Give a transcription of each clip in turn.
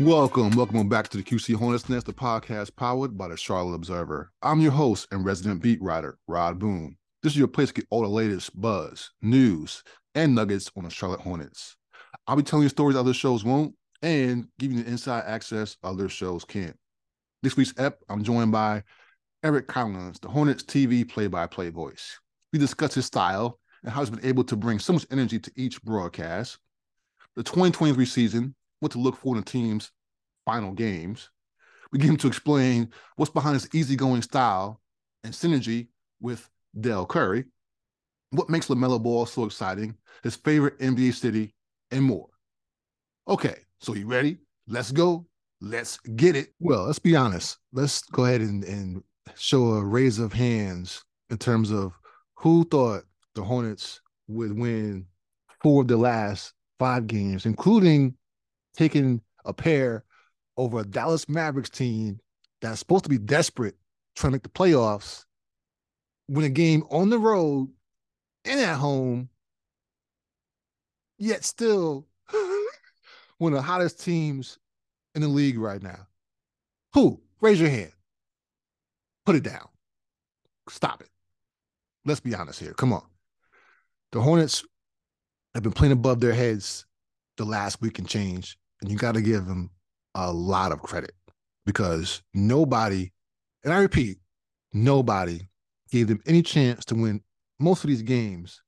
Welcome, welcome back to the QC Hornets Nest, the podcast powered by the Charlotte Observer. I'm your host and resident beat writer, Rod Boone. This is your place to get all the latest buzz, news, and nuggets on the Charlotte Hornets. I'll be telling you stories other shows won't and giving you inside access other shows can't. This week's ep, I'm joined by Eric Collins, the Hornets TV play-by-play voice. We discuss his style and how he's been able to bring so much energy to each broadcast, the 2023 season, what to look for in the team's final games. We get him to explain what's behind his easygoing style and synergy with Dell Curry, what makes LaMelo Ball so exciting, his favorite NBA city, and more. Okay, so you ready? Let's go. Let's get it. Well, let's be honest. Let's go ahead and, and show a raise of hands in terms of who thought the Hornets would win four of the last five games, including taking a pair over a Dallas Mavericks team that's supposed to be desperate trying to make the playoffs, win a game on the road and at home, yet still one of the hottest teams in the league right now. Who? Raise your hand. Put it down. Stop it. Let's be honest here. Come on. The Hornets have been playing above their heads the last week and change, and you got to give them a lot of credit because nobody, and I repeat, nobody gave them any chance to win most of these games,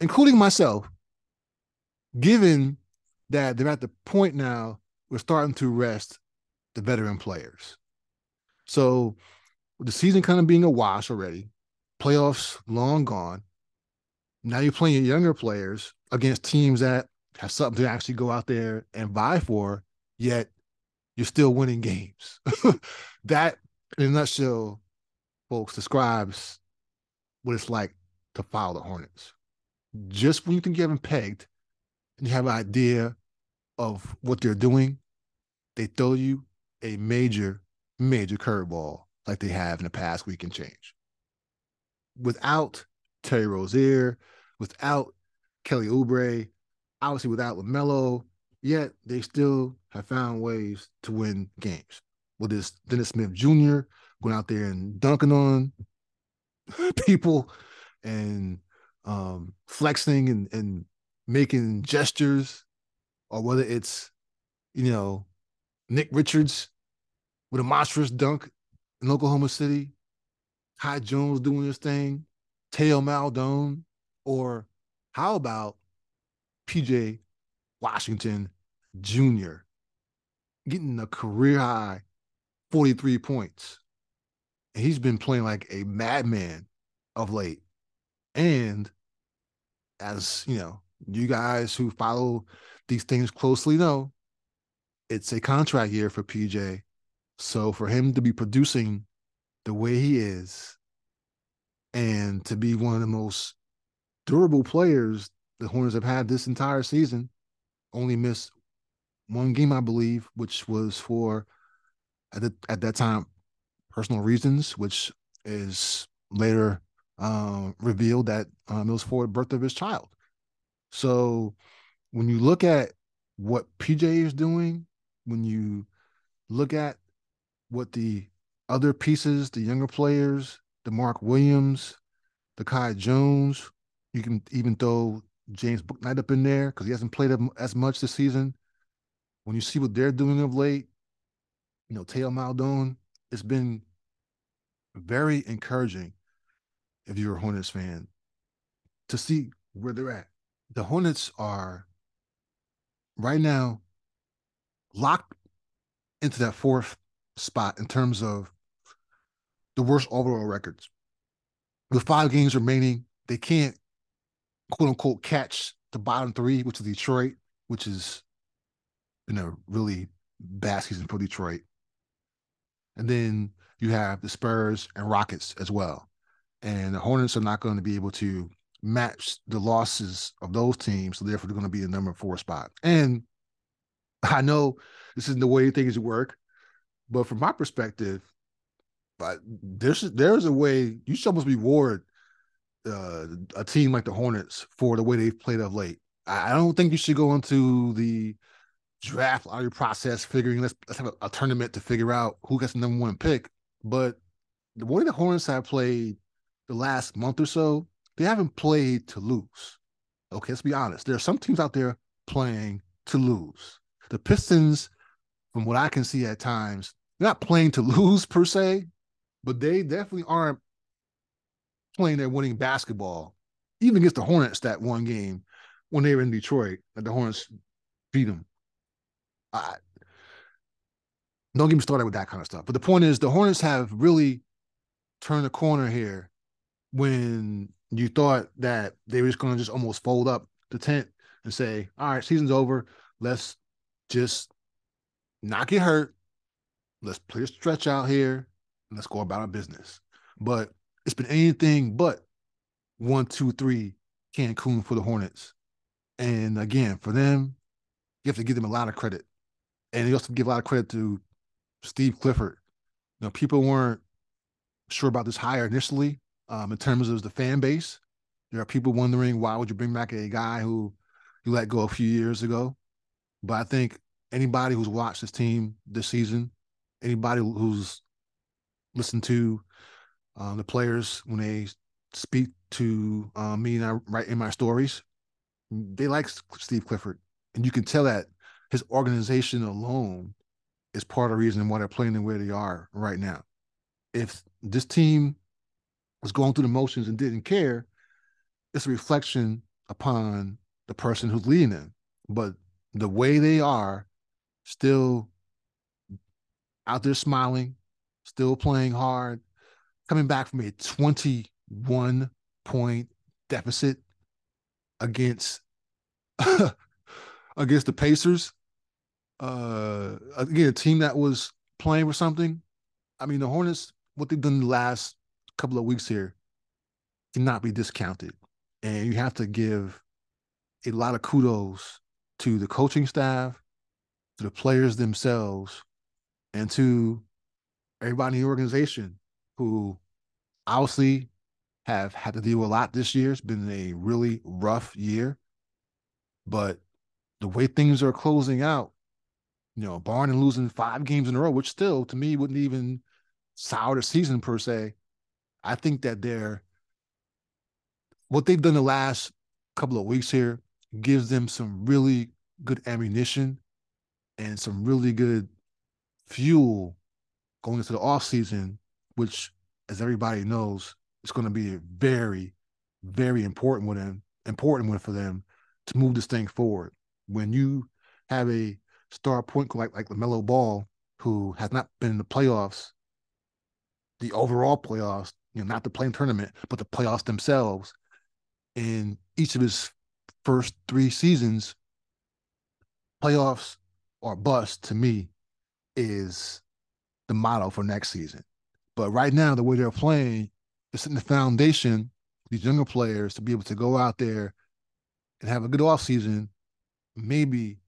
including myself, given that they're at the point now we're starting to rest the veteran players. So the season kind of being a wash already, playoffs long gone. Now you're playing younger players against teams that have something to actually go out there and vie for, yet you're still winning games. that, in a nutshell, folks, describes what it's like to follow the Hornets. Just when you think you haven't pegged and you have an idea of what they're doing, they throw you a major, major curveball like they have in the past week and change. Without Terry Rozier, without Kelly Oubre, obviously without LaMelo, yet they still have found ways to win games. With this Dennis Smith Jr. going out there and dunking on people and um, flexing and, and making gestures, or whether it's, you know, Nick Richards with a monstrous dunk in Oklahoma City, Kai Jones doing his thing, Theo Maledon, or how about PJ Washington Jr. getting a career high 43 points. And he's been playing like a madman of late. And as you know, you guys who follow these things closely know, it's a contract year for PJ. So for him to be producing the way he is and to be one of the most durable players the Hornets have had this entire season, only missed one game, I believe, which was for at, the, at that time personal reasons, which is later um, revealed that um, it was for the birth of his child. So when you look at what PJ is doing, when you look at what the other pieces, the younger players, the Mark Williams, the Kai Jones, you can even throw James Bouknight up in there because he hasn't played as much this season. When you see what they're doing of late, you know, Theo Maledon, it's been very encouraging if you're a Hornets fan to see where they're at. The Hornets are right now locked into that fourth spot in terms of the worst overall records. With five games remaining, they can't quote unquote catch the bottom three, which is Detroit, which is been a really bad season for Detroit. And then you have the Spurs and Rockets as well. And the Hornets are not going to be able to match the losses of those teams. So therefore, they're going to be the number four spot. And I know this isn't the way things work, but from my perspective, but there's there's a way you should almost reward uh, a team like the Hornets for the way they've played of late. I, don't think you should go into the draft lottery process figuring let's let's have a, a, tournament to figure out who gets the number one pick. But the way the Hornets have played the last month or so, they haven't played to lose. Okay, let's be honest. There are some teams out there playing to lose. The Pistons, from what I can see at times, they're not playing to lose per se, but they definitely aren't playing their winning basketball, even against the Hornets that one game when they were in Detroit, and the Hornets beat them. I, don't get me started with that kind of stuff. But the point is, the Hornets have really turned the corner here when you thought that they were just going to just almost fold up the tent and say, all right, season's over. Let's just not get hurt. Let's play a stretch out here let's go about our business. But it's been anything but one, two, three Cancun for the Hornets. And again, for them, you have to give them a lot of credit. And you also give a lot of credit to Steve Clifford. You know, people weren't sure about this hire initially um, in terms of the fan base. There are people wondering why would you bring back a guy who you let go a few years ago. But I think anybody who's watched this team this season, anybody who's listened to um, the players when they speak to um, me and I write in my stories, they like Steve Clifford, and you can tell that his organization alone is part of the reason why they're playing the way they are right now. If this team was going through the motions and didn't care, it's a reflection upon the person who's leading them. But the way they are, still out there smiling, still playing hard, coming back from a 21 point deficit against against the Pacers. Uh again, a team that was playing for something. I mean, the Hornets, what they've done the last couple of weeks here cannot be discounted. And you have to give a lot of kudos to the coaching staff, to the players themselves, and to everybody in the organization who obviously have had to deal with a lot this year. It's been a really rough year. But the way things are closing out, you know, barring and losing five games in a row, which still to me wouldn't even sour the season per se. I think that they're what they've done the last couple of weeks here gives them some really good ammunition and some really good fuel going into the off season, which, as everybody knows, is going to be a very, very important one important one for them to move this thing forward. When you have a star point like like LaMelo Ball, who has not been in the playoffs, the overall playoffs, you know, not the play-in tournament, but the playoffs themselves, in each of his first three seasons, playoffs or bust to me is the motto for next season. But right now, the way they're playing, it's in the foundation, these younger players to be able to go out there and have a good offseason, maybe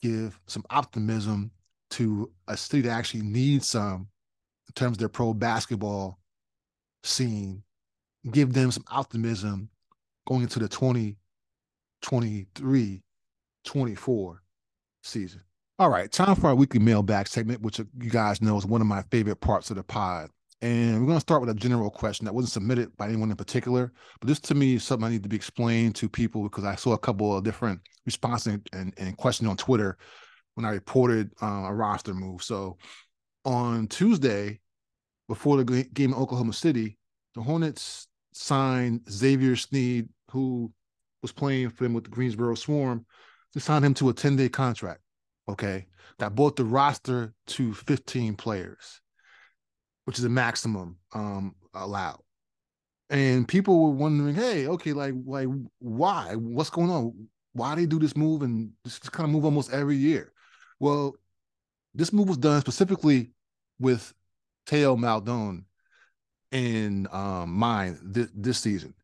give some optimism to a city that actually needs some in terms of their pro basketball scene, give them some optimism going into the 2023 24 season. All right, time for our weekly mailbag segment, which you guys know is one of my favorite parts of the pod. And we're going to start with a general question that wasn't submitted by anyone in particular, but this to me is something I need to be explained to people because I saw a couple of different responses and, and questions on Twitter when I reported uh, a roster move. So on Tuesday, before the game in Oklahoma City, the Hornets signed Xavier Sneed, who was playing for them with the Greensboro Swarm. They signed him to a 10 day contract. Okay. That brought the roster to 15 players, which is a maximum um, allowed. And people were wondering, hey, okay, like, like, why? What's going on? Why they do this move and this kind of move almost every year? Well, this move was done specifically with Theo Maledon in um, mind th- this season.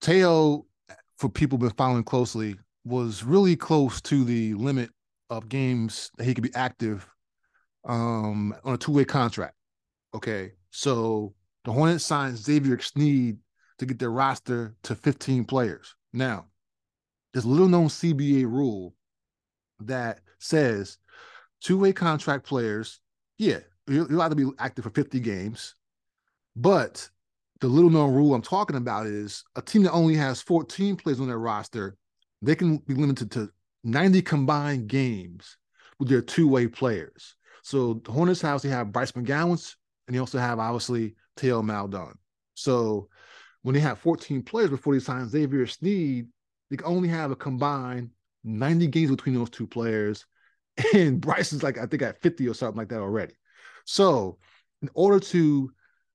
Theo, for people been following closely, was really close to the limit of games that he could be active um, on a two way contract. Okay, so the Hornets signed Xavier Sneed to get their roster to 15 players. Now, there's a little known CBA rule that says two way contract players, yeah, you're, allowed to be active for 50 games. But the little known rule I'm talking about is a team that only has 14 players on their roster, they can be limited to 90 combined games with their two way players. So the Hornets house, they have Bryce McGowens, and they also have obviously Theo Maledon. So when they have 14 players before they sign Xavier Sneed, they can only have a combined 90 games between those two players. And Bryce is like, I think at 50 or something like that already. So in order to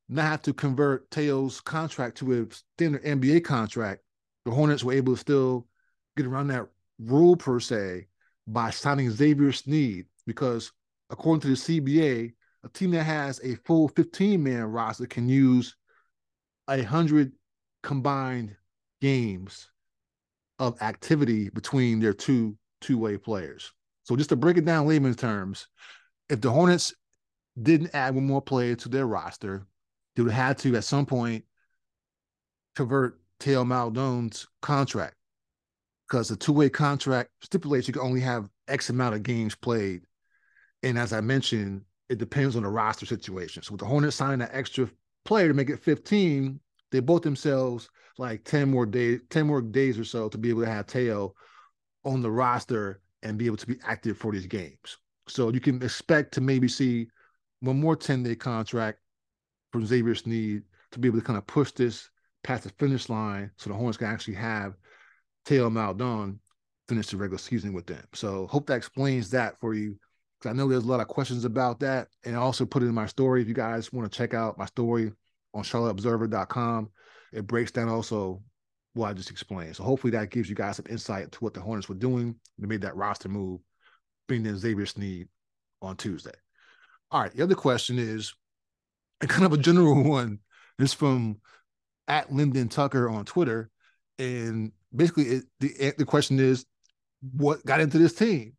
not have to convert Theo's contract to a standard NBA contract, the Hornets were able to still get around that rule per se by signing Xavier Sneed because according to the CBA, a team that has a full 15 man roster can use a hundred combined games of activity between their two two way players. So just to break it down layman's terms, if the Hornets didn't add one more player to their roster, they would have had to at some point convert Theo Maledon's contract because the two way contract stipulates you can only have X amount of games played. And as I mentioned, it depends on the roster situation. So with the Hornets signing that extra player to make it 15, they both themselves like 10 more days, 10 more days or so to be able to have Theo on the roster and be able to be active for these games. So you can expect to maybe see one more 10 day contract from Xavier Sneed to be able to kind of push this past the finish line so the Hornets can actually have Theo Maledon finish the regular season with them. So hope that explains that for you. Because I know there's a lot of questions about that. And I also put it in my story. If you guys want to check out my story on charlotteobserver.com, it breaks down also what I just explained. So hopefully that gives you guys some insight to what the Hornets were doing. They made that roster move, bringing in Xavier Sneed on Tuesday. All right. The other question is and kind of a general one. It's from at Lyndon Tucker on Twitter. And basically, it, the, the question is, what got into this team?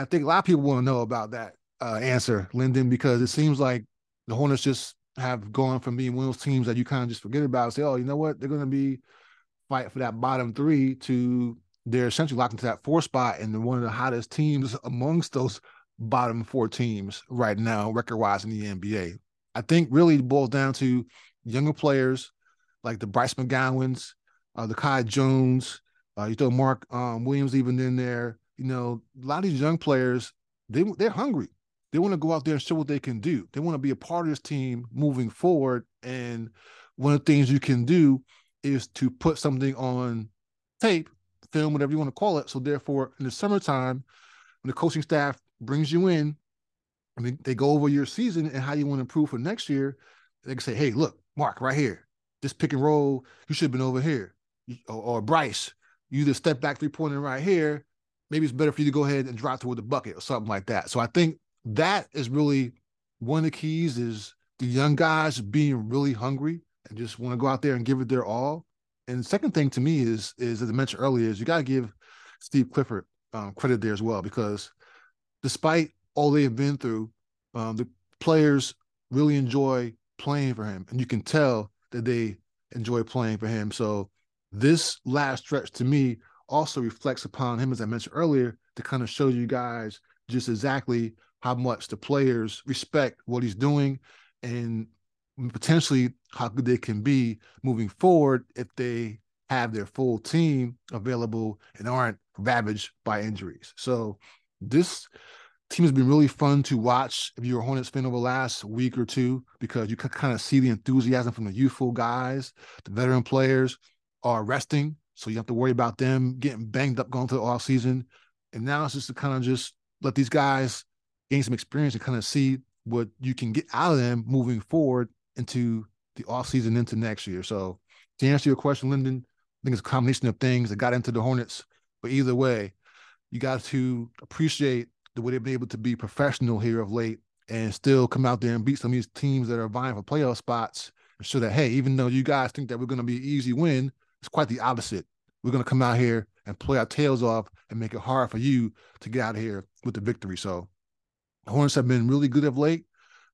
I think a lot of people want to know about that uh, answer, Lyndon, because it seems like the Hornets just have gone from being one of those teams that you kind of just forget about. Say, oh, you know what? They're going to be fight for that bottom three to they're essentially locked into that four spot and they're one of the hottest teams amongst those bottom four teams right now, record wise in the NBA. I think really boils down to younger players like the Bryce McGowens, uh, the Kai Jones, uh, you throw Mark um, Williams even in there. You know, a lot of these young players, they they're hungry. They want to go out there and show what they can do. They want to be a part of this team moving forward. And one of the things you can do is to put something on tape, film, whatever you want to call it. So therefore, in the summertime, when the coaching staff brings you in, I mean, they go over your season and how you want to improve for next year. They can say, "Hey, look, Mark, right here, this pick and roll, you should have been over here." Or, or Bryce, you either step back three pointer right here. Maybe it's better for you to go ahead and drop toward the bucket or something like that. So I think that is really one of the keys is the young guys being really hungry and just want to go out there and give it their all. And the second thing to me is, is as I mentioned earlier, is you got to give Steve Clifford um, credit there as well because despite all they've been through, um, the players really enjoy playing for him, and you can tell that they enjoy playing for him. So this last stretch to me also reflects upon him, as I mentioned earlier, to kind of show you guys just exactly how much the players respect what he's doing and potentially how good they can be moving forward if they have their full team available and aren't ravaged by injuries. So this team has been really fun to watch if you're a Hornets fan over the last week or two because you can kind of see the enthusiasm from the youthful guys. The veteran players are resting, so you have to worry about them getting banged up going through the off season. And now it's just to kind of just let these guys gain some experience and kind of see what you can get out of them moving forward into the off season into next year. So to answer your question, Lyndon, I think it's a combination of things that got into the Hornets. But either way, you got to appreciate the way they've been able to be professional here of late and still come out there and beat some of these teams that are vying for playoff spots and show that, hey, even though you guys think that we're going to be an easy win, it's quite the opposite. We're going to come out here and play our tails off and make it hard for you to get out of here with the victory. So the Hornets have been really good of late.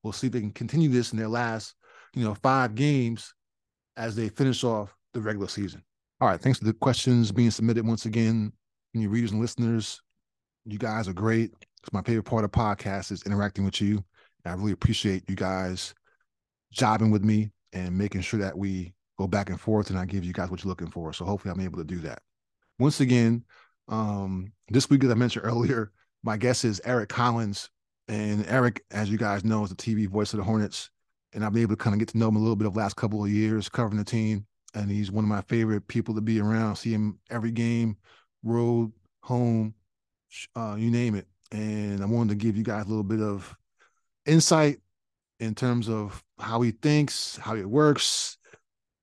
We'll see if they can continue this in their last, you know, five games as they finish off the regular season. All right. Thanks for the questions being submitted once again. From your readers and listeners, you guys are great. It's my favorite part of podcast is interacting with you. I really appreciate you guys jobbing with me and making sure that we go back and forth and I give you guys what you're looking for. So hopefully I'm able to do that. Once again, um, this week, as I mentioned earlier, my guest is Eric Collins. And Eric, as you guys know, is the TV voice of the Hornets. And I've been able to kind of get to know him a little bit of last couple of years covering the team. And he's one of my favorite people to be around. See him every game, road, home, uh, you name it. And I wanted to give you guys a little bit of insight in terms of how he thinks, how it works,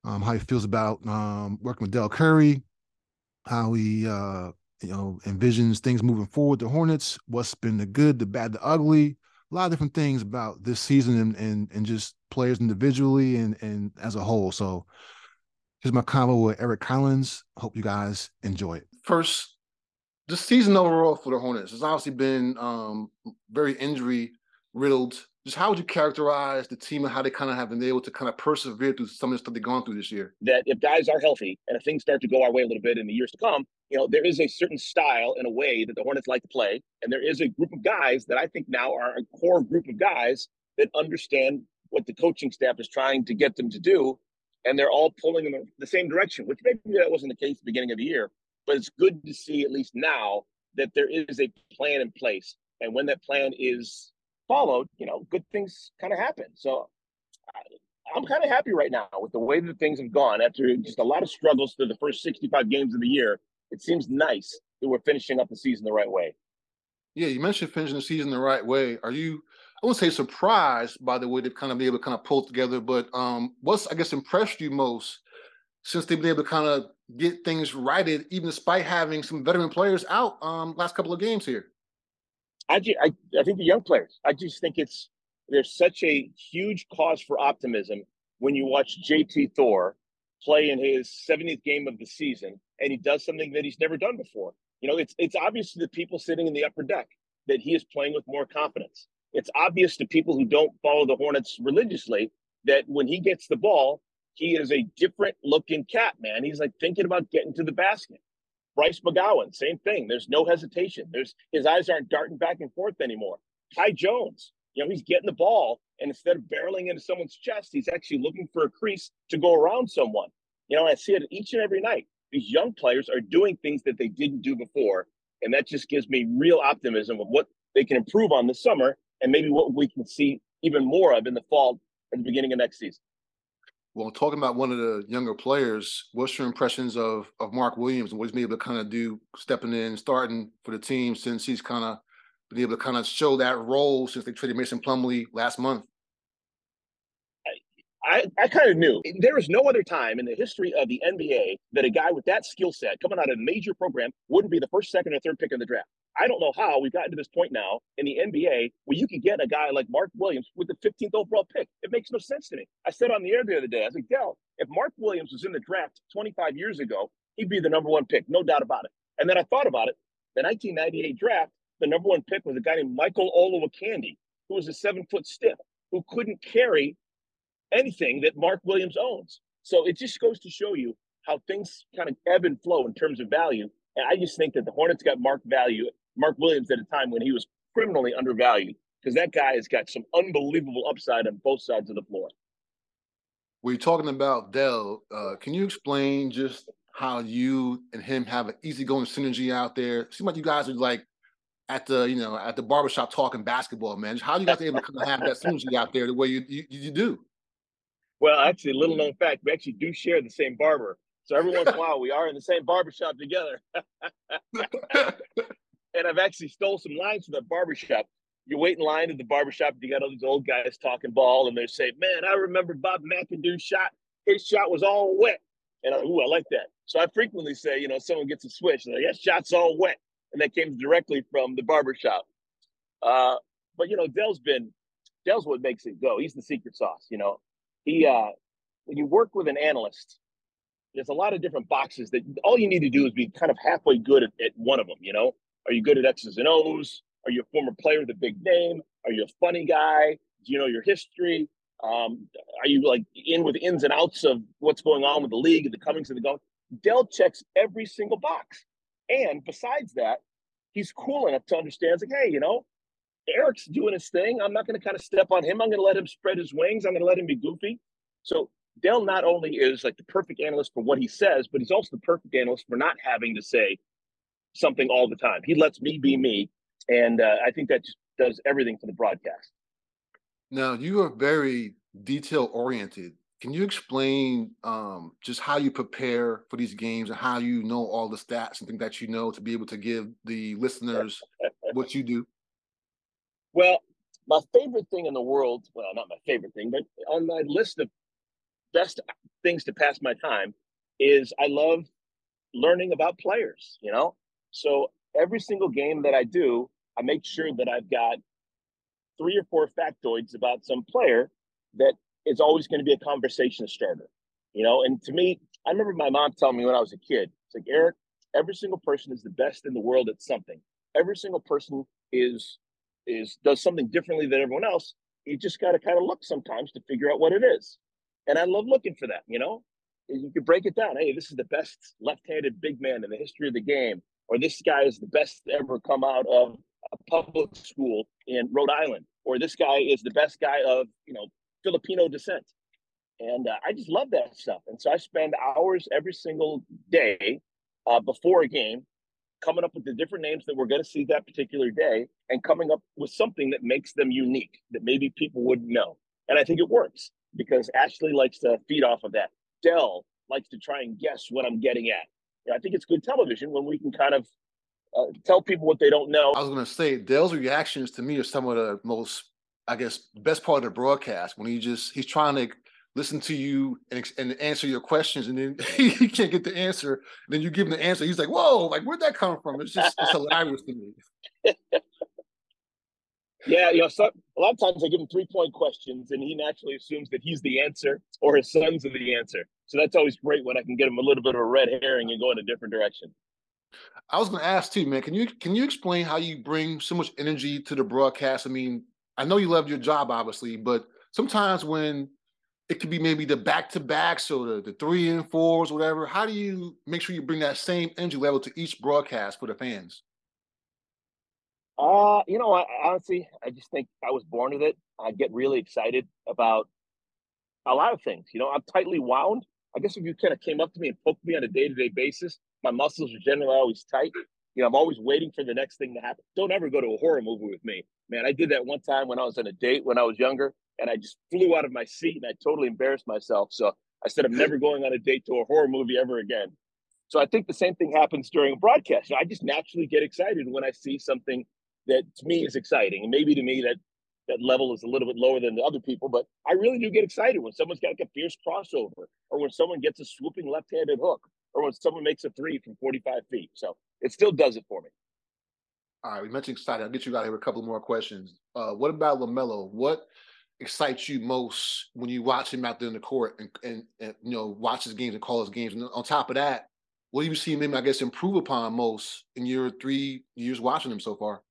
um, how he feels about um, working with Dell Curry, how he uh, you know envisions things moving forward. The Hornets, what's been the good, the bad, the ugly, a lot of different things about this season and and, and just players individually and and as a whole. So here's my convo with Eric Collins. Hope you guys enjoy it. First, the season overall for the Hornets has obviously been um, very injury riddled just how would you characterize the team and how they kind of have been able to kind of persevere through some of the stuff they've gone through this year? That if guys are healthy and if things start to go our way a little bit in the years to come, you know, there is a certain style and a way that the Hornets like to play. And there is a group of guys that I think now are a core group of guys that understand what the coaching staff is trying to get them to do. And they're all pulling in the same direction, which maybe that wasn't the case at the beginning of the year. But it's good to see, at least now, that there is a plan in place. And when that plan is followed, you know, good things kind of happen. So I, am kind of happy right now with the way that things have gone after just a lot of struggles through the first 65 games of the year. It seems nice that we're finishing up the season the right way. Yeah, you mentioned finishing the season the right way. Are you? I wouldn't say surprised by the way they've kind of been able to kind of pull together, but um, what's I guess impressed you most since they've been able to kind of get things righted, even despite having some veteran players out um, last couple of games here? I, I, I think the young players. I just think it's there's such a huge cause for optimism when you watch JT Thor play in his 70th game of the season and he does something that he's never done before. You know, it's it's obvious to the people sitting in the upper deck that he is playing with more confidence. It's obvious to people who don't follow the Hornets religiously that when he gets the ball, he is a different looking cat, man. He's like thinking about getting to the basket. Bryce McGowan, same thing. There's no hesitation. There's his eyes aren't darting back and forth anymore. Ty Jones, you know, he's getting the ball, and instead of barreling into someone's chest, he's actually looking for a crease to go around someone. You know, I see it each and every night. These young players are doing things that they didn't do before, and that just gives me real optimism of what they can improve on this summer, and maybe what we can see even more of in the fall and the beginning of next season. Well, talking about one of the younger players, what's your impressions of of Mark Williams and what he's been able to kind of do, stepping in, starting for the team since he's kind of been able to kind of show that role since they traded Mason Plumlee last month? I, I kind of knew there is no other time in the history of the NBA that a guy with that skill set coming out of a major program wouldn't be the first, second, or third pick in the draft. I don't know how we've gotten to this point now in the NBA where you can get a guy like Mark Williams with the 15th overall pick. It makes no sense to me. I said on the air the other day, I was like, Dell, if Mark Williams was in the draft 25 years ago, he'd be the number one pick, no doubt about it. And then I thought about it. The 1998 draft, the number one pick was a guy named Michael Olowokandi, who was a seven foot stiff who couldn't carry anything that Mark Williams owns. So it just goes to show you how things kind of ebb and flow in terms of value. And I just think that the Hornets got Mark value Mark Williams at a time when he was criminally undervalued because that guy has got some unbelievable upside on both sides of the floor. We're talking about Dell. Uh, can you explain just how you and him have an easygoing synergy out there? It seems like you guys are like at the you know at the barbershop talking basketball, man. How do you guys able to kind of have that synergy out there the way you, you you do? Well, actually, little known fact, we actually do share the same barber. So every once in a while, we are in the same barbershop together. and I've actually stole some lines from the barbershop. You wait in line at the barbershop, you got all these old guys talking ball, and they say, Man, I remember Bob McAdoo's shot. His shot was all wet. And I, ooh, I like that. So I frequently say, you know, someone gets a switch, and like, yeah, shot's all wet. And that came directly from the barbershop. Uh, but you know, Dell's been Dell's what makes it go. He's the secret sauce, you know. He uh when you work with an analyst, there's a lot of different boxes that all you need to do is be kind of halfway good at, at one of them, you know. Are you good at X's and O's? Are you a former player with a big name? Are you a funny guy? Do you know your history? Um, are you like in with ins and outs of what's going on with the league the comings and the goings? Dell checks every single box. And besides that, he's cool enough to understand, like, hey, you know, Eric's doing his thing. I'm not going to kind of step on him. I'm going to let him spread his wings. I'm going to let him be goofy. So Dell not only is like the perfect analyst for what he says, but he's also the perfect analyst for not having to say something all the time. He lets me be me. And uh, I think that just does everything for the broadcast. Now, you are very detail oriented. Can you explain um, just how you prepare for these games and how you know all the stats and things that you know to be able to give the listeners what you do? Well, my favorite thing in the world, well, not my favorite thing, but on my list of best things to pass my time is I love learning about players, you know? So every single game that I do, I make sure that I've got three or four factoids about some player that is always going to be a conversation starter. You know, and to me, I remember my mom telling me when I was a kid, it's like, Eric, every single person is the best in the world at something. Every single person is is does something differently than everyone else. You just got to kind of look sometimes to figure out what it is. And I love looking for that, you know? You can break it down. Hey, this is the best left-handed big man in the history of the game, or this guy is the best ever come out of a public school in Rhode Island, or this guy is the best guy of, you know, Filipino descent. And uh, I just love that stuff. And so I spend hours every single day uh, before a game coming up with the different names that we're going to see that particular day and coming up with something that makes them unique that maybe people wouldn't know. And I think it works because Ashley likes to feed off of that. Dell likes to try and guess what I'm getting at. I think it's good television when we can kind of uh, tell people what they don't know. I was going to say Dell's reactions to me are some of the most, I guess, best part of the broadcast when he just he's trying to listen to you and, and answer your questions, and then he can't get the answer. And then you give him the answer. He's like, "Whoa! Like where'd that come from?" It's just it's hilarious to me. Yeah, you know, so, a lot of times I give him three point questions, and he naturally assumes that he's the answer or his sons are the answer. So that's always great when I can get him a little bit of a red herring and go in a different direction. I was going to ask too, man. Can you can you explain how you bring so much energy to the broadcast? I mean, I know you love your job, obviously, but sometimes when it could be maybe the back to backs or the, the three and fours, whatever. How do you make sure you bring that same energy level to each broadcast for the fans? Uh, you know, I, honestly, I just think I was born with it. I get really excited about a lot of things. You know, I'm tightly wound. I guess if you kind of came up to me and poked me on a day to day basis, my muscles are generally always tight. You know, I'm always waiting for the next thing to happen. Don't ever go to a horror movie with me, man. I did that one time when I was on a date when I was younger, and I just flew out of my seat and I totally embarrassed myself. So I said, I'm never going on a date to a horror movie ever again. So I think the same thing happens during a broadcast. I just naturally get excited when I see something that to me is exciting. And maybe to me that that level is a little bit lower than the other people, but I really do get excited when someone's got like a fierce crossover, or when someone gets a swooping left-handed hook, or when someone makes a three from 45 feet. So it still does it for me. All right, we mentioned excited. I'll get you out here with a couple more questions. Uh, what about LaMelo? What excites you most when you watch him out there in the court and, and, and you know watch his games and call his games? And on top of that, what do you see him, I guess, improve upon most in your three years watching him so far?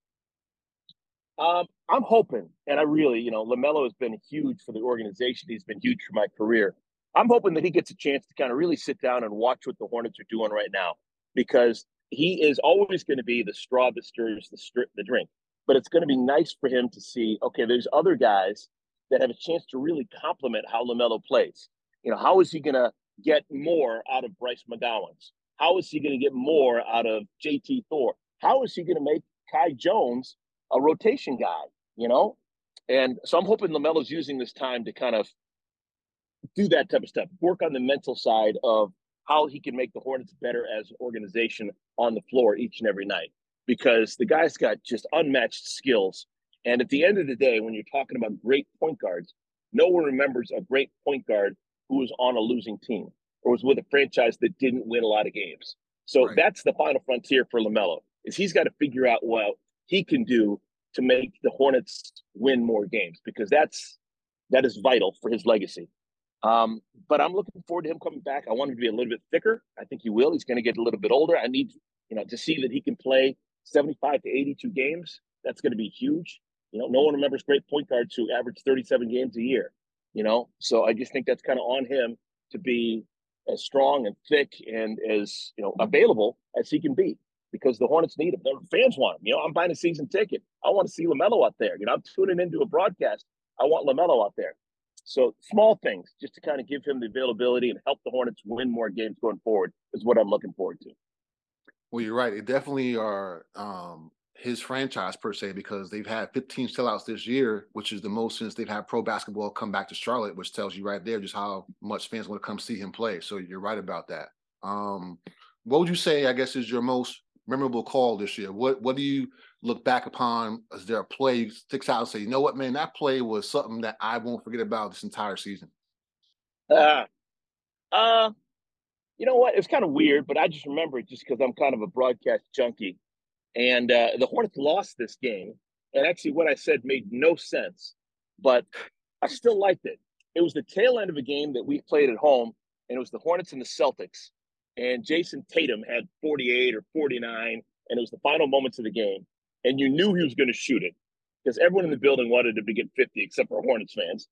Um, I'm hoping, and I really, you know, LaMelo has been huge for the organization. He's been huge for my career. I'm hoping that he gets a chance to kind of really sit down and watch what the Hornets are doing right now, because he is always going to be the straw that stirs the, stri- the drink. But it's going to be nice for him to see, okay, there's other guys that have a chance to really complement how LaMelo plays. You know, how is he going to get more out of Bryce McGowens? How is he going to get more out of JT Thor? How is he going to make Kai Jones a rotation guy, you know? And so I'm hoping LaMelo's using this time to kind of do that type of stuff, work on the mental side of how he can make the Hornets better as an organization on the floor each and every night. Because the guy's got just unmatched skills. And at the end of the day, when you're talking about great point guards, no one remembers a great point guard who was on a losing team or was with a franchise that didn't win a lot of games. So right. that's the final frontier for LaMelo is he's got to figure out what he can do to make the Hornets win more games because that's that is vital for his legacy. Um, but I'm looking forward to him coming back. I want him to be a little bit thicker. I think he will. He's going to get a little bit older. I need you know to see that he can play 75 to 82 games. That's going to be huge. You know, no one remembers great point guards who average 37 games a year. You know, so I just think that's kind of on him to be as strong and thick and as you know available as he can be because the Hornets need him. The fans want him. You know, I'm buying a season ticket. I want to see LaMelo out there. You know, I'm tuning into a broadcast. I want LaMelo out there. So small things just to kind of give him the availability and help the Hornets win more games going forward is what I'm looking forward to. Well, you're right. It definitely are um, his franchise per se because they've had 15 sellouts this year, which is the most since they've had pro basketball come back to Charlotte, which tells you right there just how much fans want to come see him play. So you're right about that. Um, what would you say? I guess is your most memorable call this year? What What do you look back upon? Is there a play sticks out and say, you know what, man, that play was something that I won't forget about this entire season? Uh, uh, you know what? It's kind of weird, but I just remember it just because I'm kind of a broadcast junkie. And uh, the Hornets lost this game. And actually, what I said made no sense, but I still liked it. It was the tail end of a game that we played at home, and it was the Hornets and the Celtics and Jayson Tatum had 48 or 49, and it was the final moments of the game, and you knew he was going to shoot it because everyone in the building wanted him to get 50 except for Hornets fans.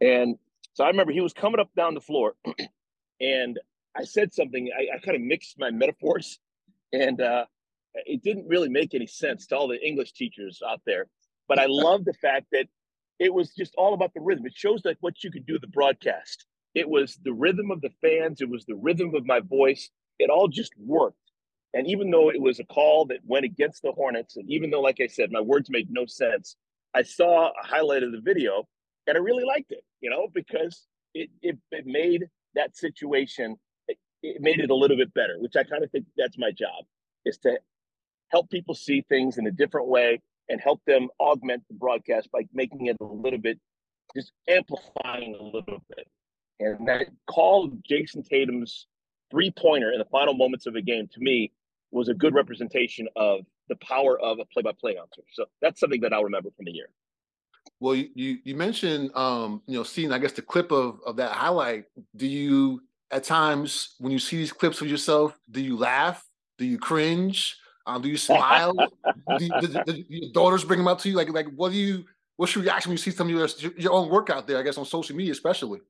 And so I remember he was coming up down the floor, and I said something. I, I kind of mixed my metaphors, and uh, it didn't really make any sense to all the English teachers out there. But I love the fact that it was just all about the rhythm. It shows like what you could do the broadcast. It was the rhythm of the fans. It was the rhythm of my voice. It all just worked. And even though it was a call that went against the Hornets, and even though, like I said, my words made no sense, I saw a highlight of the video and I really liked it, you know, because it, it, it made that situation, it, it made it a little bit better, which I kind of think that's my job is to help people see things in a different way and help them augment the broadcast by making it a little bit, just amplifying a little bit. And that call Jayson Tatum's three pointer in the final moments of the game to me was a good representation of the power of a play by play announcer. So that's something that I'll remember from the year. Well, you you mentioned um, you know seeing I guess the clip of of that highlight. Do you at times when you see these clips of yourself, do you laugh? Do you cringe? Um, do you smile? do, you, do, do, your daughters bring them up to you? Like like what do you? What's your reaction when you see some of your your own work out there? I guess on social media, especially.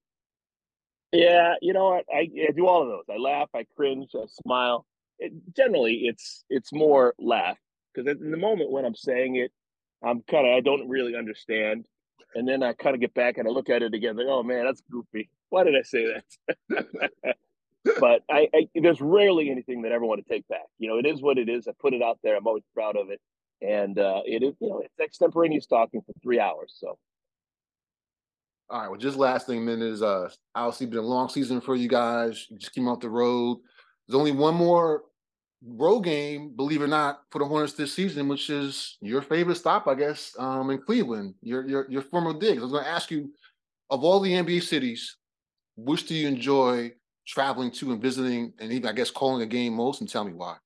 Yeah, you know what? I, I, do all of those. I laugh, I cringe, I smile. It, generally, it's it's more laugh because in the moment when I'm saying it, I'm kind of I don't really understand, and then I kind of get back and I look at it again, like, oh man, that's goofy. Why did I say that? but I, I, there's rarely anything that I ever want to take back. You know, it is what it is. I put it out there. I'm always proud of it, and uh, it is you know it's extemporaneous talking for three hours, so all right. Well, just last thing then is uh obviously been a long season for you guys. You just came off the road. There's only one more road game, believe it or not, for the Hornets this season, which is your favorite stop, I guess, um, in Cleveland. Your your your former digs. I was going to ask you, of all the NBA cities, which do you enjoy traveling to and visiting, and even I guess calling a game most, and tell me why.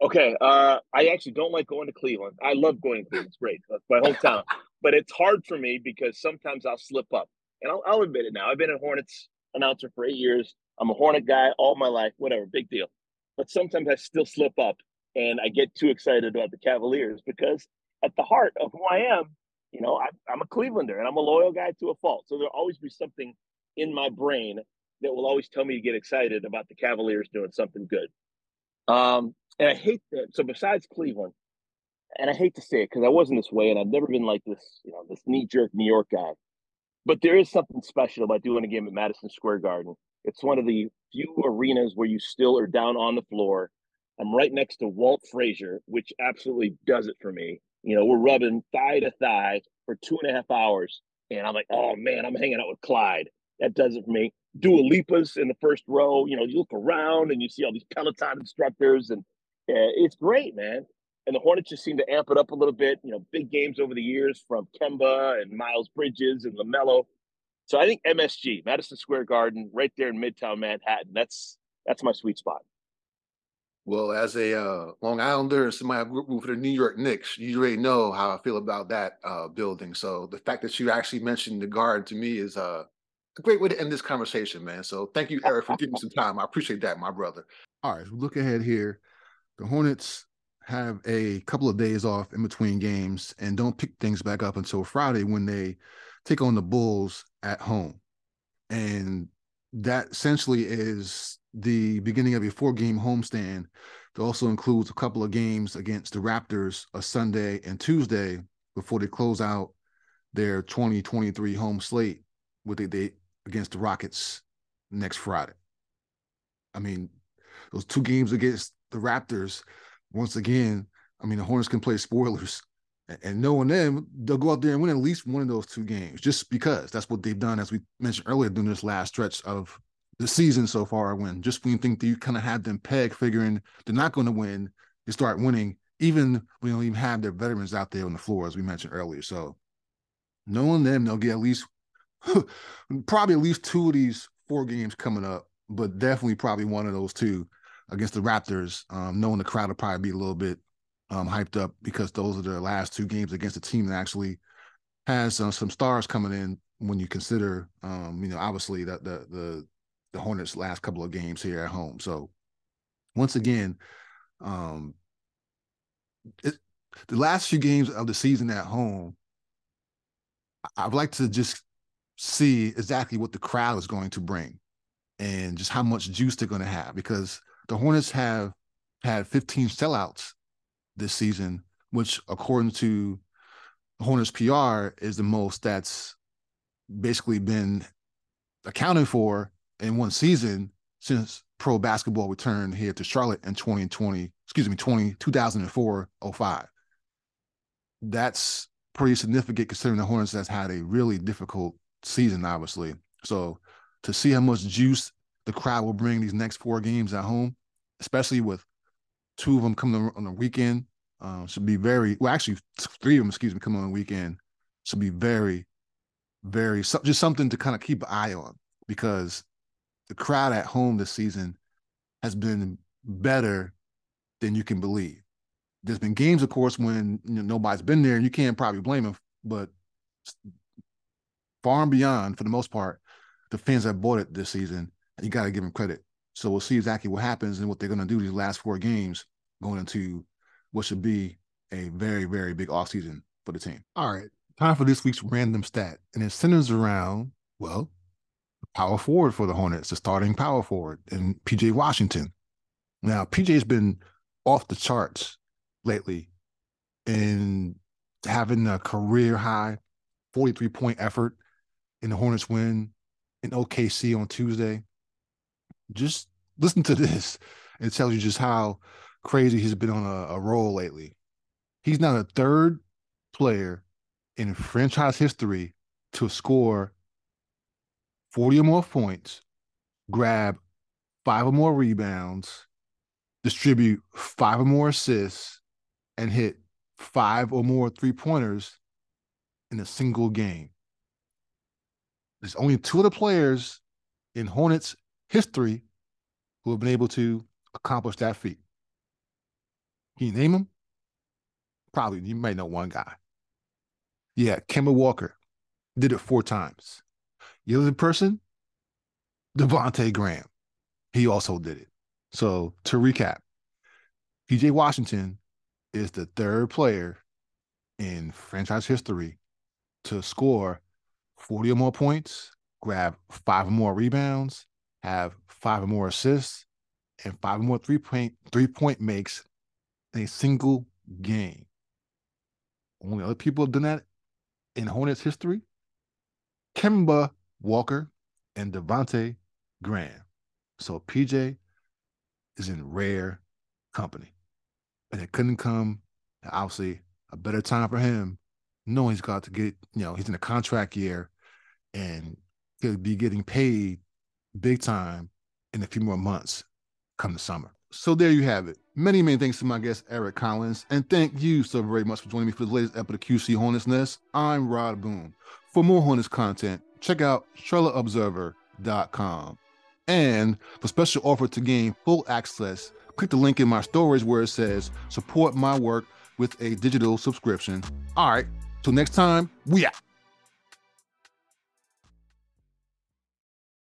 Okay, uh, I actually don't like going to Cleveland. I love going to Cleveland; it's great. That's my hometown but it's hard for me because sometimes I'll slip up. And I'll, I'll admit it now. I've been a Hornets announcer for eight years. I'm a Hornet guy all my life, whatever, big deal. But sometimes I still slip up and I get too excited about the Cavaliers because at the heart of who I am, you know, I, I'm a Clevelander and I'm a loyal guy to a fault. So there'll always be something in my brain that will always tell me to get excited about the Cavaliers doing something good. Um, and I hate that. So besides Cleveland, and I hate to say it because I wasn't this way, and I've never been like this, you know, this knee jerk New York guy. But there is something special about doing a game at Madison Square Garden. It's one of the few arenas where you still are down on the floor. I'm right next to Walt Frazier, which absolutely does it for me. You know, we're rubbing thigh to thigh for two and a half hours, and I'm like, oh man, I'm hanging out with Clyde. That does it for me. Dua Lipa's in the first row. You know, you look around and you see all these Peloton instructors, and uh, it's great, man and the Hornets just seem to amp it up a little bit. You know, big games over the years from Kemba and Miles Bridges and LaMelo. So I think MSG, Madison Square Garden, right there in Midtown Manhattan. That's that's my sweet spot. Well, as a uh, Long Islander and somebody who grew for the New York Knicks, you already know how I feel about that uh, building. So the fact that you actually mentioned the Garden to me is uh, a great way to end this conversation, man. So thank you, Eric, for giving me some time. I appreciate that, my brother. All right, look ahead here. The Hornets have a couple of days off in between games and don't pick things back up until Friday when they take on the Bulls at home. And that essentially is the beginning of a four game homestand. that also includes a couple of games against the Raptors a Sunday and Tuesday before they close out their 2023 home slate with a date against the Rockets next Friday. I mean, those two games against the Raptors, once again, I mean, the Hornets can play spoilers. And knowing them, they'll go out there and win at least one of those two games just because that's what they've done, as we mentioned earlier, during this last stretch of the season so far. When just when you think that you kind of have them pegged, figuring they're not going to win, they start winning, even when you don't even have their veterans out there on the floor, as we mentioned earlier. So knowing them, they'll get at least probably at least two of these four games coming up, but definitely probably one of those two against the Raptors. Um, knowing the crowd will probably be a little bit um, hyped up because those are the last two games against a team that actually has uh, some stars coming in. When you consider, um, you know, obviously that the the the Hornets' last couple of games here at home. So once again, um, it, the last few games of the season at home, I'd like to just see exactly what the crowd is going to bring and just how much juice they're going to have because the Hornets have had 15 sellouts this season, which according to Hornets PR is the most that's basically been accounted for in one season since pro basketball returned here to Charlotte in 2020, excuse me, 20, 2004 05. That's pretty significant considering the Hornets has had a really difficult season, obviously. So to see how much juice the crowd will bring these next four games at home, especially with two of them coming on the weekend, um, should be very well. Actually, three of them, excuse me, coming on the weekend should be very, very just something to kind of keep an eye on because the crowd at home this season has been better than you can believe. There's been games, of course, when you know, nobody's been there, and you can't probably blame them. But far and beyond, for the most part, the fans have bought it this season. You got to give them credit. So we'll see exactly what happens and what they're going to do these last four games going into what should be a very, very big offseason for the team. All right. Time for this week's random stat. And it centers around, well, power forward for the Hornets, the starting power forward, and PJ Washington. Now, PJ's been off the charts lately in having a career high 43 point effort in the Hornets win in OKC on Tuesday. Just listen to this. It tells you just how crazy he's been on a, a roll lately. He's now the third player in franchise history to score 40 or more points, grab five or more rebounds, distribute five or more assists, and hit five or more three pointers in a single game. There's only two other players in Hornets history who have been able to accomplish that feat. Can you name them? Probably. You might know one guy. Yeah, Kemba Walker did it four times. The other person, Devonte Graham. He also did it. So to recap, PJ Washington is the third player in franchise history to score 40 or more points, grab five or more rebounds, have five or more assists, and five or more three point three point makes in a single game. Only other people have done that in Hornets history. Kemba Walker and Devonte Graham. So PJ is in rare company. And it couldn't come, obviously, a better time for him, knowing he's got to get, you know, he's in a contract year and he'll be getting paid big time in a few more months come the summer. So there you have it. Many, many thanks to my guest, Eric Collins. And thank you so very much for joining me for the latest episode of QC Hornets Nest. I'm Rod Boone. For more Hornets content, check out charlotteobserver.com. And for special offer to gain full access, click the link in my stories where it says support my work with a digital subscription. All right, till next time, we out.